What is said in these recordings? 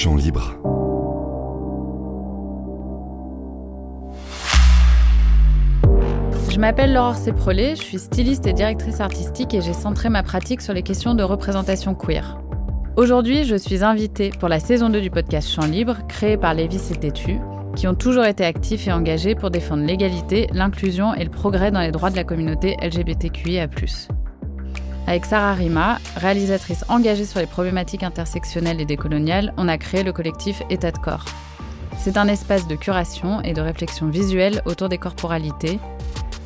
Chant libre. Je m'appelle Laure Séprolé, je suis styliste et directrice artistique et j'ai centré ma pratique sur les questions de représentation queer. Aujourd'hui, je suis invitée pour la saison 2 du podcast Chant libre, créé par Lévis et Tétu, qui ont toujours été actifs et engagés pour défendre l'égalité, l'inclusion et le progrès dans les droits de la communauté LGBTQIA. Avec Sarah Rima, réalisatrice engagée sur les problématiques intersectionnelles et décoloniales, on a créé le collectif État de corps. C'est un espace de curation et de réflexion visuelle autour des corporalités,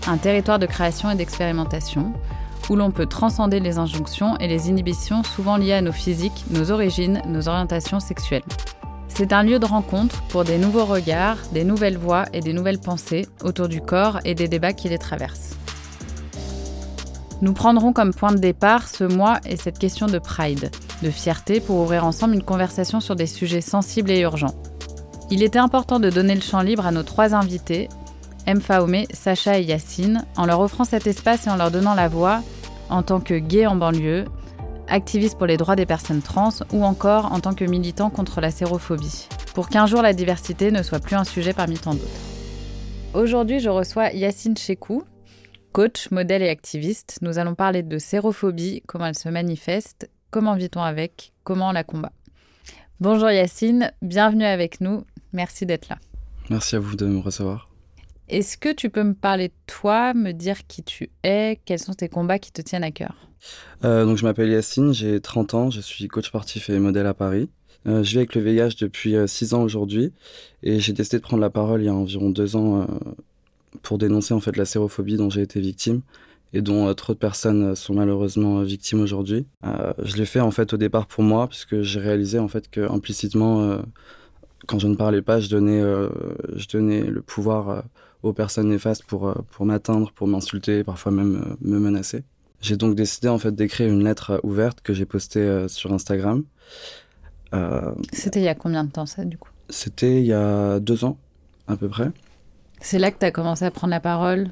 un territoire de création et d'expérimentation, où l'on peut transcender les injonctions et les inhibitions souvent liées à nos physiques, nos origines, nos orientations sexuelles. C'est un lieu de rencontre pour des nouveaux regards, des nouvelles voix et des nouvelles pensées autour du corps et des débats qui les traversent. Nous prendrons comme point de départ ce mois et cette question de pride, de fierté pour ouvrir ensemble une conversation sur des sujets sensibles et urgents. Il était important de donner le champ libre à nos trois invités, M. Faomé, Sacha et Yacine, en leur offrant cet espace et en leur donnant la voix en tant que gays en banlieue, activiste pour les droits des personnes trans ou encore en tant que militant contre la sérophobie, pour qu'un jour la diversité ne soit plus un sujet parmi tant d'autres. Aujourd'hui, je reçois Yacine Chekou, coach, modèle et activiste. Nous allons parler de sérophobie, comment elle se manifeste, comment vit-on avec, comment on la combat. Bonjour Yacine, bienvenue avec nous. Merci d'être là. Merci à vous de me recevoir. Est-ce que tu peux me parler de toi, me dire qui tu es, quels sont tes combats qui te tiennent à cœur? Euh, donc, Je m'appelle Yacine, j'ai 30 ans, je suis coach sportif et modèle à Paris. Euh, je vis avec le VIH depuis 6 euh, ans aujourd'hui et j'ai décidé de prendre la parole il y a environ 2 ans pour dénoncer en fait la sérophobie dont j'ai été victime et dont trop de personnes sont malheureusement victimes aujourd'hui. je l'ai fait en fait au départ pour moi puisque j'ai réalisé en fait que implicitement quand je ne parlais pas, je donnais, je donnais le pouvoir aux personnes néfastes pour, pour m'atteindre, pour m'insulter, parfois même me menacer. J'ai donc décidé en fait d'écrire une lettre ouverte que j'ai postée euh, sur Instagram. Euh, C'était il y a combien de temps ça du coup? C'était il y a deux ans à peu près. C'est là que tu as commencé à prendre la parole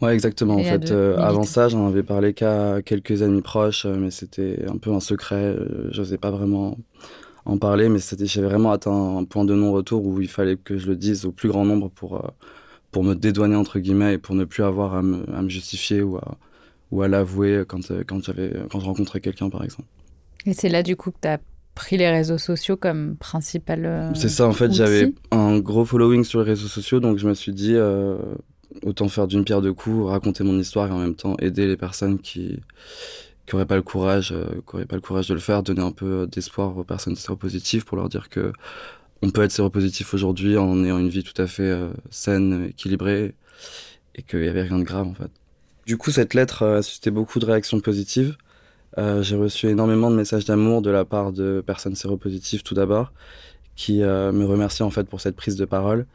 Ouais, exactement. en fait, euh, avant ça, j'en avais parlé qu'à quelques amis proches, mais c'était un peu un secret. Je n'osais pas vraiment en parler, mais j'avais vraiment atteint un point de non-retour où il fallait que je le dise au plus grand nombre pour, pour me dédouaner, entre guillemets, et pour ne plus avoir à me, à me justifier ou à, ou à l'avouer quand, euh, quand, quand je rencontrais quelqu'un, par exemple. Et c'est là, du coup, que tu as pris les réseaux sociaux comme principal. Euh, c'est ça, en fait, j'avais un gros following sur les réseaux sociaux, donc je me suis dit, euh, autant faire d'une pierre deux coups, raconter mon histoire et en même temps aider les personnes qui qui n'auraient pas le courage, qui pas le courage de le faire, donner un peu d'espoir aux personnes séropositives pour leur dire que on peut être séropositif aujourd'hui en ayant une vie tout à fait saine, équilibrée, et qu'il n'y avait rien de grave en fait. Du coup, cette lettre a suscité beaucoup de réactions positives. Euh, j'ai reçu énormément de messages d'amour de la part de personnes séropositives tout d'abord, qui euh, me remerciaient en fait pour cette prise de parole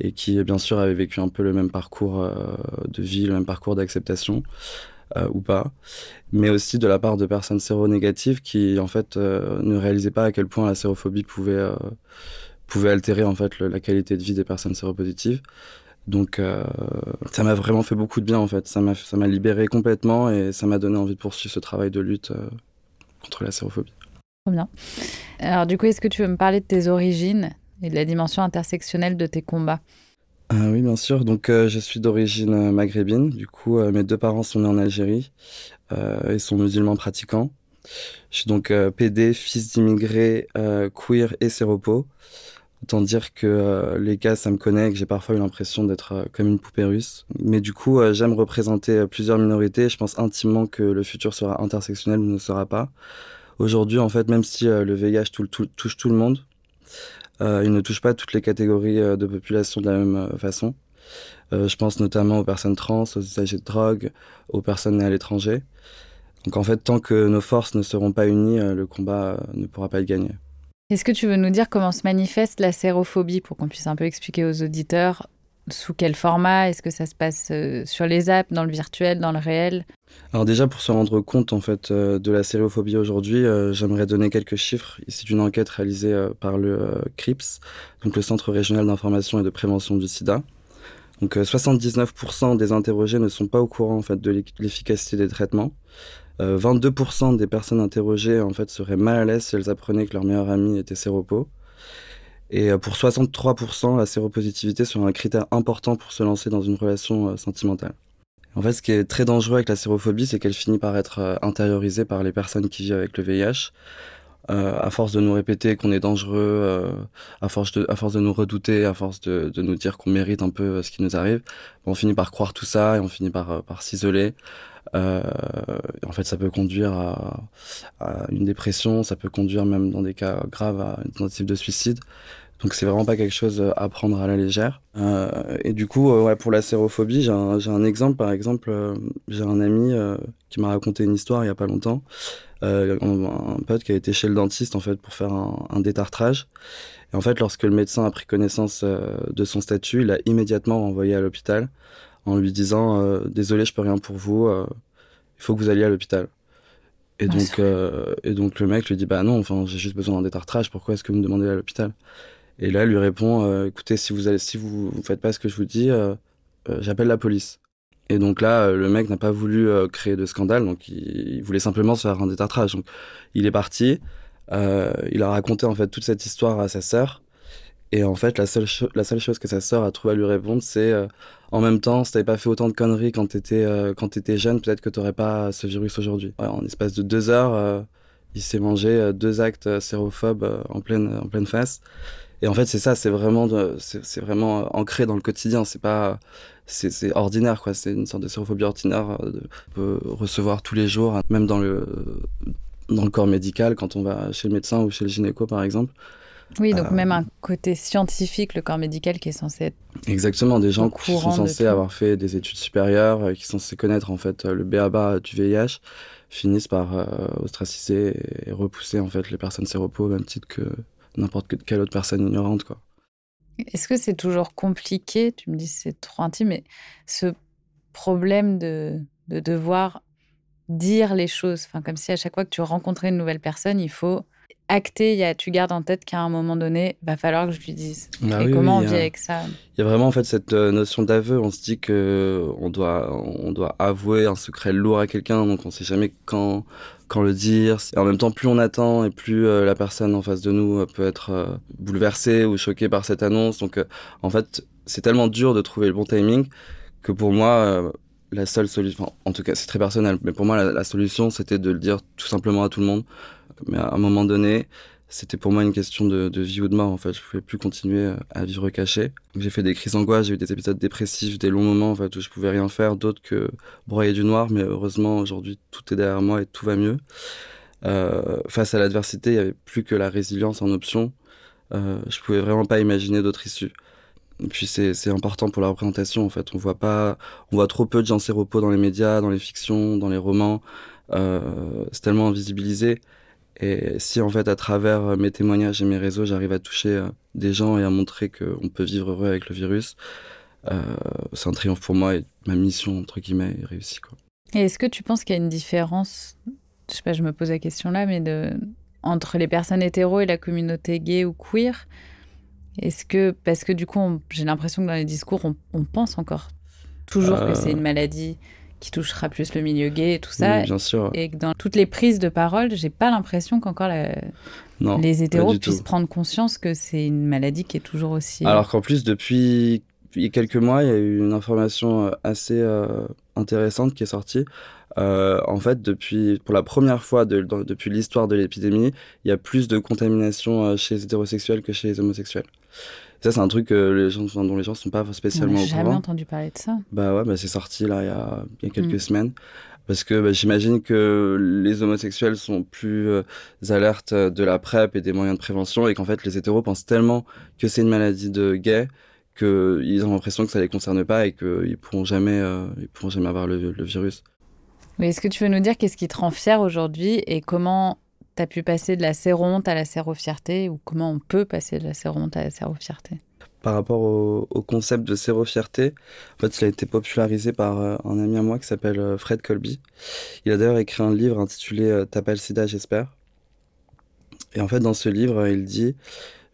et qui bien sûr avaient vécu un peu le même parcours euh, de vie, le même parcours d'acceptation ou pas, mais aussi de la part de personnes séronégatives qui en fait ne réalisaient pas à quel point la sérophobie pouvait pouvait altérer en fait la qualité de vie des personnes séropositives. Donc euh, ça m'a vraiment fait beaucoup de bien en fait. Ça m'a ça m'a libéré complètement et ça m'a donné envie de poursuivre ce travail de lutte euh, contre la sérophobie. Bien. Alors du coup, est-ce que tu veux me parler de tes origines et de la dimension intersectionnelle de tes combats? Euh, Oui, bien sûr. Donc je suis d'origine maghrébine. Du coup, mes deux parents sont nés en Algérie et sont musulmans pratiquants. Je suis donc PD, fils d'immigrés, queer et séropo. Autant dire que euh, les gars, ça me connaît et que j'ai parfois eu l'impression d'être euh, comme une poupée russe. Mais du coup, euh, j'aime représenter plusieurs minorités. Je pense intimement que le futur sera intersectionnel ou ne sera pas. Aujourd'hui, en fait, même si le VIH touche tout le monde, il ne touche pas toutes les catégories de population de la même façon. je pense notamment aux personnes trans, aux usagers de drogue, aux personnes nées à l'étranger. Donc en fait, tant que nos forces ne seront pas unies, le combat ne pourra pas être gagné. Est-ce que tu veux nous dire comment se manifeste la sérophobie pour qu'on puisse un peu expliquer aux auditeurs sous quel format? Est-ce que ça se passe euh, sur les apps, dans le virtuel, dans le réel? Alors déjà pour se rendre compte en fait euh, de la sérophobie aujourd'hui, euh, j'aimerais donner quelques chiffres. Ici d'une enquête réalisée par le CRIPS, donc le Centre régional d'information et de prévention du SIDA. Donc 79% des interrogés ne sont pas au courant en fait de l'efficacité des traitements. 22% euh, des personnes interrogées en fait seraient mal à l'aise si elles apprenaient que leur meilleur ami était séropo. Et pour 63%, la séropositivité serait un critère important pour se lancer dans une relation sentimentale. En fait, ce qui est très dangereux avec la sérophobie, c'est qu'elle finit par être intériorisée par les personnes qui vivent avec le VIH. Euh, à force de nous répéter qu'on est dangereux, euh, à, force de, à force de nous redouter, à force de, de nous dire qu'on mérite un peu euh, ce qui nous arrive, on finit par croire tout ça et on finit par, par s'isoler. en fait, ça peut conduire à, à, une dépression, ça peut conduire même dans des cas graves à une tentative de suicide. Donc c'est vraiment pas quelque chose à prendre à la légère. Euh, et du coup, ouais, pour la sérophobie, j'ai un, un, exemple. Par exemple, j'ai un ami qui m'a raconté une histoire il y a pas longtemps. Euh, un, pote qui a été chez le dentiste en fait pour faire un, détartrage. Et en fait, lorsque le médecin a pris connaissance euh, de son statut, il a immédiatement renvoyé à l'hôpital en lui disant euh, désolé, je peux rien pour vous, il faut que vous alliez à l'hôpital. Et ah, donc, et donc le mec lui dit bah non, enfin j'ai juste besoin d'un détartrage, pourquoi est-ce que vous me demandez à l'hôpital? Et là, il lui répond écoutez, si vous allez, si vous, faites pas ce que je vous dis, j'appelle la police. Et donc là, euh, le mec n'a pas voulu euh, créer de scandale, donc il, voulait simplement se faire un détartrage. Donc il est parti, euh, il a raconté en fait toute cette histoire à sa sœur. Et en fait, la seule, la seule chose que sa sœur a trouvé à lui répondre, c'est en même temps, si t'avais pas fait autant de conneries quand t'étais t'étais jeune, peut-être que t'aurais pas ce virus aujourd'hui. en espace de deux heures, il s'est mangé deux actes sérophobes en pleine en pleine face. Et en fait, c'est ça, c'est vraiment, c'est vraiment ancré dans le quotidien. C'est pas, c'est ordinaire, quoi. C'est une sorte de sérophobie ordinaire. Euh, on peut recevoir tous les jours, même dans le, dans le corps médical, quand on va chez le médecin ou chez le gynéco, par exemple. Oui, donc euh, même un côté scientifique, le corps médical qui est censé être. Exactement, des gens qui sont censés avoir fait des études supérieures, euh, qui sont censés connaître en fait le BABA du VIH, finissent par ostraciser et repousser en fait les personnes séropo au même titre que n'importe quelle autre personne ignorante, quoi. Est-ce que c'est toujours compliqué Tu me dis c'est trop intime, mais ce problème de, de devoir dire les choses, enfin, comme si à chaque fois que tu rencontrais une nouvelle personne, il faut acter, y a, tu gardes en tête qu'à un moment donné, va falloir que je lui dise. Bah et comment on vit avec ça? Il y a vraiment en fait cette euh, notion d'aveu. On se dit que on doit, on doit avouer un secret lourd à quelqu'un, donc on sait jamais quand, quand le dire. Et en même temps, plus on attend et plus euh, la personne en face de nous euh, peut être bouleversée ou choquée par cette annonce. Donc en fait, c'est tellement dur de trouver le bon timing que pour moi, la seule solution, en tout cas c'est très personnel, mais pour moi la, la solution c'était de le dire tout simplement à tout le monde mais à un moment donné, c'était pour moi une question de, vie ou de mort en fait. Je pouvais plus continuer à vivre caché. J'ai fait des crises d'angoisse, j'ai eu des épisodes dépressifs, des longs moments en fait où je pouvais rien faire d'autre que broyer du noir. Mais heureusement aujourd'hui tout est derrière moi et tout va mieux. Euh, face à l'adversité, il y avait plus que la résilience en option. Euh, je pouvais vraiment pas imaginer d'autre issue. Et puis c'est important pour la représentation en fait. On voit pas, on voit trop peu de gens séropos dans les médias, dans les fictions, dans les romans. Euh, c'est tellement invisibilisé. Et si en fait à travers euh, mes témoignages et mes réseaux, j'arrive à toucher euh, des gens et à montrer qu'on peut vivre heureux avec le virus, euh, c'est un triomphe pour moi et ma mission entre guillemets est réussie. Quoi. Et est-ce que tu penses qu'il y a une différence, je sais pas, je me pose la question là, mais de entre les personnes hétéros et la communauté gay ou queer? Est-ce que parce que du coup, j'ai l'impression que dans les discours, on, on pense encore toujours que c'est une maladie qui touchera plus le milieu gay et tout ça. bien sûr. Et que dans toutes les prises de parole, j'ai pas l'impression qu'encore les hétéros puissent prendre conscience que c'est une maladie qui est toujours aussi. Euh, Alors qu'en plus, depuis quelques mois, il y a eu une information euh, assez euh, intéressante qui est sortie. en fait, depuis, pour la première fois depuis l'histoire de l'épidémie, il y a plus de contamination chez les hétérosexuels que chez les homosexuels. Ça, c'est un truc que les gens, dont les gens ne sont pas spécialement au courant. jamais entendu parler de ça. Bah ouais, bah c'est sorti là il y a, y a quelques mm. semaines. Parce que bah, j'imagine que les homosexuels sont plus euh, alertes de la PrEP et des moyens de prévention et qu'en fait les hétéros pensent tellement que c'est une maladie de gay qu'ils ont l'impression que ça les concerne pas et qu'ils pourront jamais, euh, ils pourront jamais avoir le, le virus. Mais est-ce que tu veux nous dire qu'est-ce qui te rend fier aujourd'hui et comment tu as pu passer de la séronte à la sérofierté ou comment on peut passer de la séronte à la sérofierté par rapport au, concept de sérofierté, en fait, il a été popularisé par euh, un ami à moi qui s'appelle euh, Fred Colby. Il a d'ailleurs écrit un livre intitulé euh, T'as pas sida, j'espère. Et en fait, dans ce livre, il dit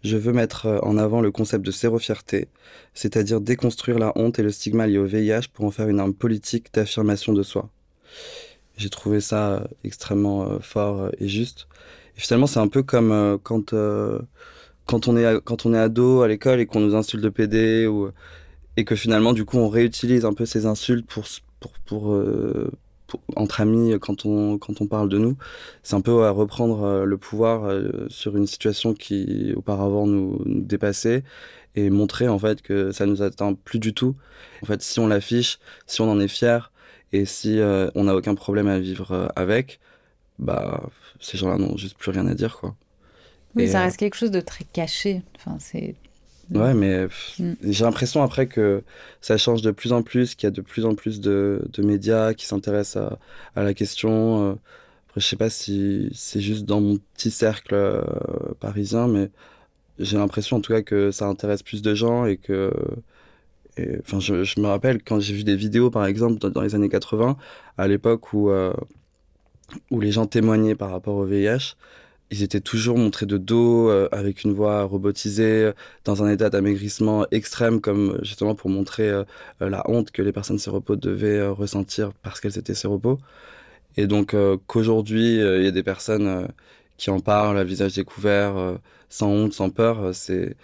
Je veux mettre en avant le concept de sérofierté, c'est-à-dire déconstruire la honte et le stigma lié au VIH pour en faire une arme politique d'affirmation de soi. J'ai trouvé ça extrêmement fort et juste. Et finalement, c'est un peu comme quand quand on est quand on est ado à l'école et qu'on nous insulte de PD et que finalement du coup on réutilise un peu ces insultes pour pour pour, euh, entre amis quand on quand on parle de nous c'est un peu à reprendre euh, le pouvoir euh, sur une situation qui auparavant nous, dépassait et montrer en fait que ça nous atteint plus du tout en fait si on l'affiche si on en est fier et si on n'a aucun problème à vivre avec bah ces gens-là n'ont juste plus rien à dire quoi oui, ça reste quelque chose de très caché. Enfin, c'est Ouais, mais mm. j'ai l'impression après que ça change de plus en plus, qu'il y a de plus en plus de, de médias qui s'intéressent à, à, la question. Euh, après, je sais pas si c'est juste dans mon petit cercle euh, parisien, mais j'ai l'impression en tout cas que ça intéresse plus de gens et que. Enfin, je, me rappelle quand j'ai vu des vidéos, par exemple, dans, les années 80, à l'époque où, euh, où les gens témoignaient par rapport au VIH ils étaient toujours montrés de dos, euh, avec une voix robotisée, dans un état d'amaigrissement extrême, comme justement pour montrer euh, la honte que les personnes séropos devaient ressentir parce qu'elles étaient séropos. Et donc qu'aujourd'hui, il y a des personnes qui en parlent à visage découvert, sans honte, sans peur, c'est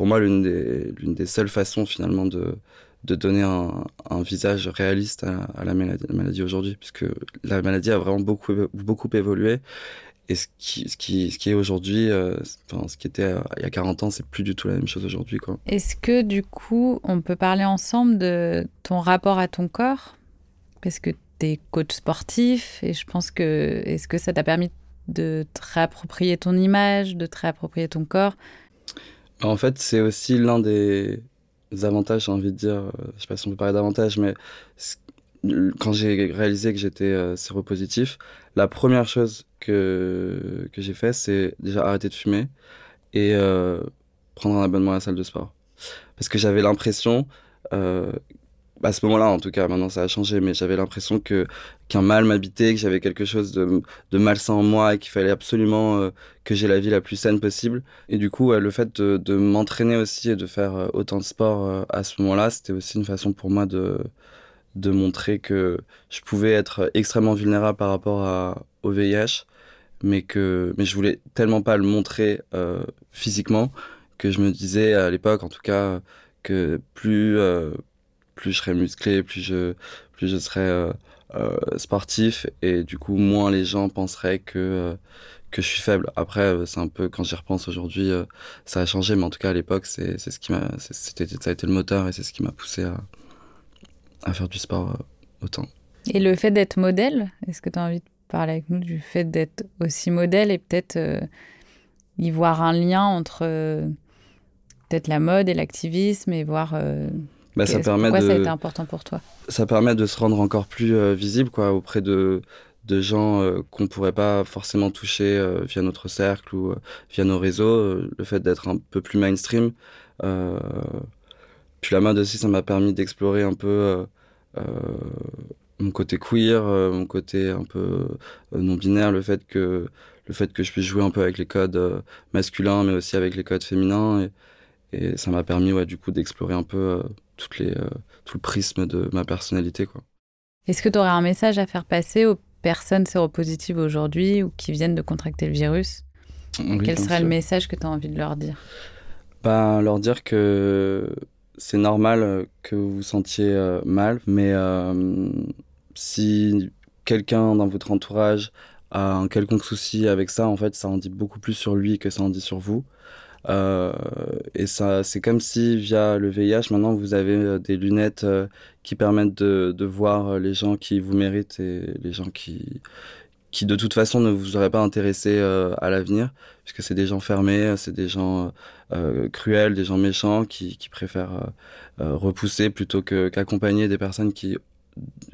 pour moi l'une des, des seules façons finalement de, de donner un, un visage réaliste à, à la maladie, maladie aujourd'hui, puisque la maladie a vraiment beaucoup, beaucoup évolué et ce qui, ce qui, ce qui est aujourd'hui, euh, enfin, ce qui était euh, il y a 40 ans, c'est plus du tout la même chose aujourd'hui. Est-ce que du coup, on peut parler ensemble de ton rapport à ton corps? Parce que tu es coach sportif et je pense que. Est-ce que ça t'a permis de te réapproprier ton image, de te réapproprier ton corps? En fait, c'est aussi l'un des avantages, j'ai envie de dire. Euh, je sais pas si on peut parler d'avantages, mais quand j'ai réalisé que j'étais euh, séropositif, la première chose que, que j'ai fait, c'est déjà arrêter de fumer et euh, prendre un abonnement à la salle de sport. Parce que j'avais l'impression, à ce moment-là en tout cas, maintenant ça a changé, mais j'avais l'impression que qu'un mal m'habitait, que j'avais quelque chose de, de malsain en moi et qu'il fallait absolument euh, que j'ai la vie la plus saine possible. Et du coup, le fait de, de m'entraîner aussi et de faire euh, autant de sport euh, à ce moment-là, c'était aussi une façon pour moi de de montrer que je pouvais être extrêmement vulnérable par rapport à, au VIH, mais que mais je voulais tellement pas le montrer euh, physiquement que je me disais à l'époque, en tout cas, que plus plus je serais musclé, plus je plus je serais euh, euh sportif et du coup moins les gens penseraient que euh, que je suis faible. Après, c'est un peu quand j'y repense aujourd'hui, ça a changé, mais en tout cas à l'époque, c'est ce qui m'a c'était ça a été le moteur et c'est ce qui m'a poussé à à faire du sport autant. Et le fait d'être modèle, est-ce que tu as envie de parler avec nous du fait d'être aussi modèle et peut-être y voir un lien entre peut-être la mode et l'activisme et voir bah, ça permet pourquoi de, ça a été important pour toi? Ça permet de se rendre encore plus euh, visible quoi, auprès de, de gens euh, qu'on ne pourrait pas forcément toucher euh, via notre cercle ou via nos réseaux. le fait d'être un peu plus mainstream. Puis la mode aussi, ça m'a permis d'explorer un peu mon côté queer, mon côté un peu euh, non binaire, le fait que le fait que je puisse jouer un peu avec les codes masculins, mais aussi avec les codes féminins, et, et ça m'a permis ouais, du coup d'explorer un peu euh, toutes les tout le prisme de ma personnalité quoi. Est-ce que tu aurais un message à faire passer aux personnes séropositives aujourd'hui ou qui viennent de contracter le virus? Oui, Quel serait sûr. le message que tu as envie de leur dire? Bah, Leur dire que c'est normal euh, que vous vous sentiez euh, mal, mais euh, si quelqu'un dans votre entourage a un quelconque souci avec ça, en fait, ça en dit beaucoup plus sur lui que ça en dit sur vous. Euh, et ça, c'est comme si via le VIH, maintenant, vous avez des lunettes euh, qui permettent de, voir les gens qui vous méritent et les gens qui, qui de toute façon ne vous auraient pas intéressé euh, à l'avenir, puisque c'est des gens fermés, c'est des gens euh, cruels, des gens méchants qui, préfèrent euh, repousser plutôt qu'accompagner qu des personnes qui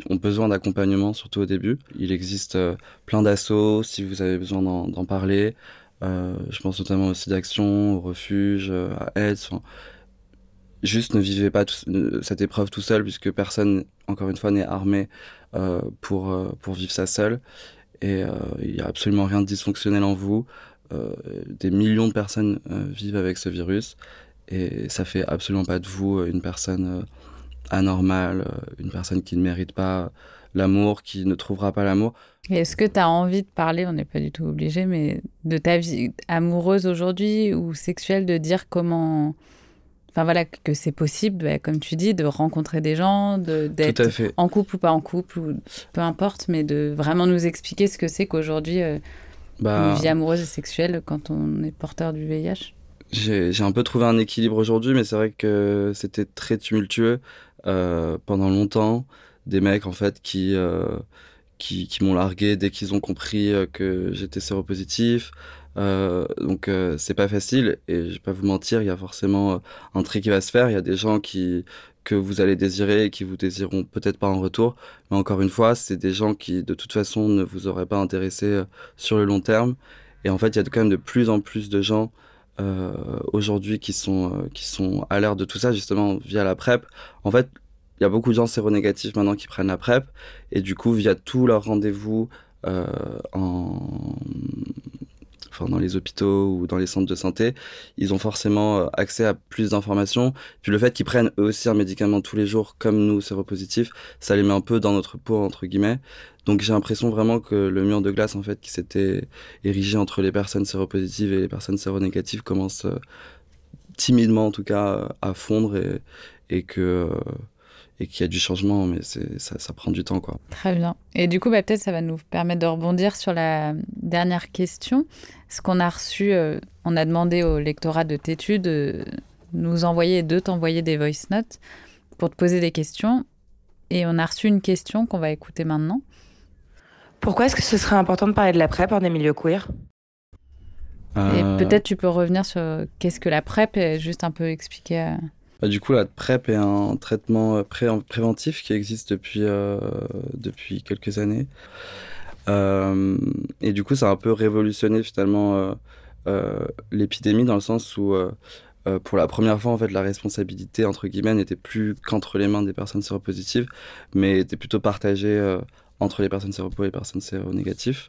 ont besoin d'accompagnement, surtout au début. Il existe plein d'assauts si vous avez besoin d'en parler. Je pense notamment aussi d'actions, au refuge, à aide. Juste ne vivez pas cette épreuve tout seul, puisque personne, encore une fois, n'est armé pour, pour vivre ça seul et euh, il n'y a absolument rien de dysfonctionnel en vous. Euh, des millions de personnes euh, vivent avec ce virus et ça fait absolument pas de vous une personne anormale, une personne qui ne mérite pas l'amour, qui ne trouvera pas l'amour. Est-ce que tu as envie de parler, on n'est pas du tout obligé, mais de ta vie amoureuse aujourd'hui ou sexuelle, de dire comment. Enfin voilà, que c'est possible, bah, comme tu dis, de rencontrer des gens, d'être en couple ou pas en couple, ou peu importe, mais de vraiment nous expliquer ce que c'est qu'aujourd'hui, euh, bah, une vie amoureuse et sexuelle quand on est porteur du VIH J'ai un peu trouvé un équilibre aujourd'hui, mais c'est vrai que c'était très tumultueux euh, pendant longtemps. Des mecs, en fait, qui. Euh, qui, qui m'ont largué dès qu'ils ont compris euh, que j'étais séropositif. Euh, donc c'est pas facile et je vais pas vous mentir, il y a forcément un trait qui va se faire. Il y a des gens qui que vous allez désirer et qui vous désireront peut-être pas en retour. Mais encore une fois, c'est des gens qui de toute façon ne vous auraient pas intéressé sur le long terme. Et en fait, il y a quand même de plus en plus de gens aujourd'hui qui sont qui sont à l'heure de tout ça justement via la PrEP. En fait, il y a beaucoup de gens séronégatifs maintenant qui prennent la PrEP et du coup via tous leurs rendez-vous euh, en enfin, dans les hôpitaux ou dans les centres de santé, ils ont forcément euh, accès à plus d'informations. Puis le fait qu'ils prennent eux aussi un médicament tous les jours, comme nous, séropositifs, ça les met un peu dans notre peau, entre guillemets. Donc j'ai l'impression vraiment que le mur de glace, en fait, qui s'était érigé entre les personnes séropositives et les personnes séronégatives commence euh, timidement, en tout cas, à fondre et, et que et qu'il y a du changement, mais ça, ça, prend du temps. Quoi. Très bien. Et du coup, bah, peut-être ça va nous permettre de rebondir sur la dernière question. Ce qu'on a reçu, euh, on a demandé au lectorat de Tétu de nous envoyer, de t'envoyer des voice notes pour te poser des questions. Et on a reçu une question qu'on va écouter maintenant. Pourquoi est-ce que ce serait important de parler de la PrEP en des milieux queer? Et euh. peut-être tu peux revenir sur qu'est-ce que la PrEP? Et juste un peu expliquer. Bah, du coup, la PrEP est un traitement euh, préventif qui existe depuis, euh, depuis quelques années. Euh, et du coup, ça a un peu révolutionné finalement l'épidémie dans le sens où, pour la première fois, en fait, la responsabilité, entre guillemets, n'était plus qu'entre les mains des personnes séropositives, mais était plutôt partagée entre les personnes séropo et les personnes séronégatives.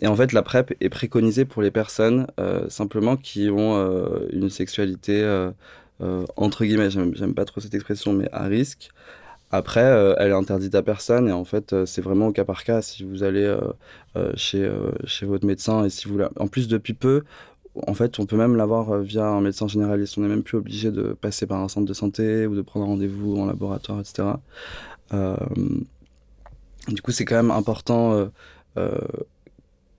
Et en fait, la PrEP est préconisée pour les personnes euh, simplement qui ont euh, une sexualité, euh, entre guillemets, j'aime pas trop cette expression, mais à risque. Après, elle est interdite à personne et en fait, c'est vraiment au cas par cas. Si vous allez chez, chez votre médecin et si vous En plus, depuis peu, en fait, on peut même l'avoir via un médecin généraliste. On n'est même plus obligé de passer par un centre de santé ou de prendre rendez-vous en laboratoire, etc. du coup, c'est quand même important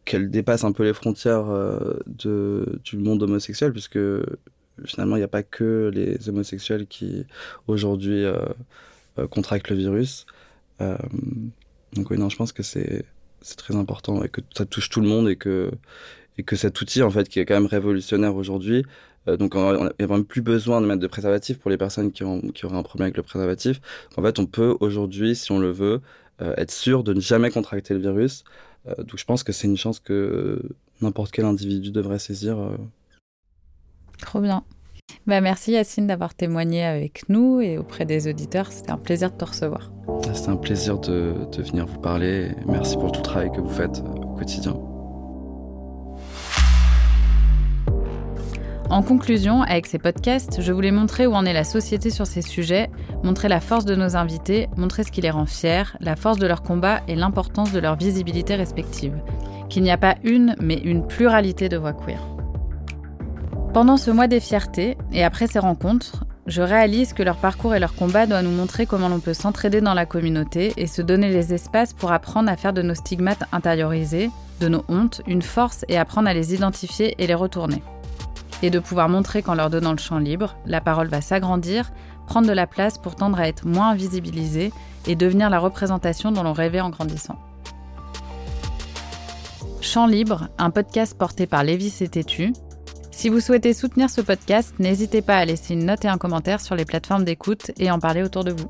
qu'elle dépasse un peu les frontières euh, de, du monde homosexuel, puisque finalement, il n'y a pas que les homosexuels qui, aujourd'hui, euh, euh, contractent le virus. donc oui, non, je pense que c'est très important et que ça touche tout le monde et que, et que cet outil, en fait, qui est quand même révolutionnaire aujourd'hui, donc il n'y a même plus besoin de mettre de préservatif pour les personnes qui, ont, qui auraient un problème avec le préservatif. En fait, on peut aujourd'hui, si on le veut, être sûr de ne jamais contracter le virus donc je pense que c'est une chance que n'importe quel individu devrait saisir. Euh. Trop bien. Bah merci Yacine d'avoir témoigné avec nous et auprès des auditeurs. C'était un plaisir de te recevoir. C'était un plaisir de, de venir vous parler. Merci pour tout le travail que vous faites au quotidien. En conclusion, avec ces podcasts, je voulais montrer où en est la société sur ces sujets, montrer la force de nos invités, montrer ce qui les rend fiers, la force de leur combat et l'importance de leur visibilité respective. Qu'il n'y a pas une, mais une pluralité de voix queer. Pendant ce mois des fiertés, et après ces rencontres, je réalise que leur parcours et leur combat doivent nous montrer comment l'on peut s'entraider dans la communauté et se donner les espaces pour apprendre à faire de nos stigmates intériorisés, de nos hontes, une force et apprendre à les identifier et les retourner et de pouvoir montrer qu'en leur donnant le champ libre, la parole va s'agrandir, prendre de la place pour tendre à être moins invisibilisée et devenir la représentation dont l'on rêvait en grandissant. Champ libre, un podcast porté par Lévis et Tétu. Si vous souhaitez soutenir ce podcast, n'hésitez pas à laisser une note et un commentaire sur les plateformes d'écoute et en parler autour de vous.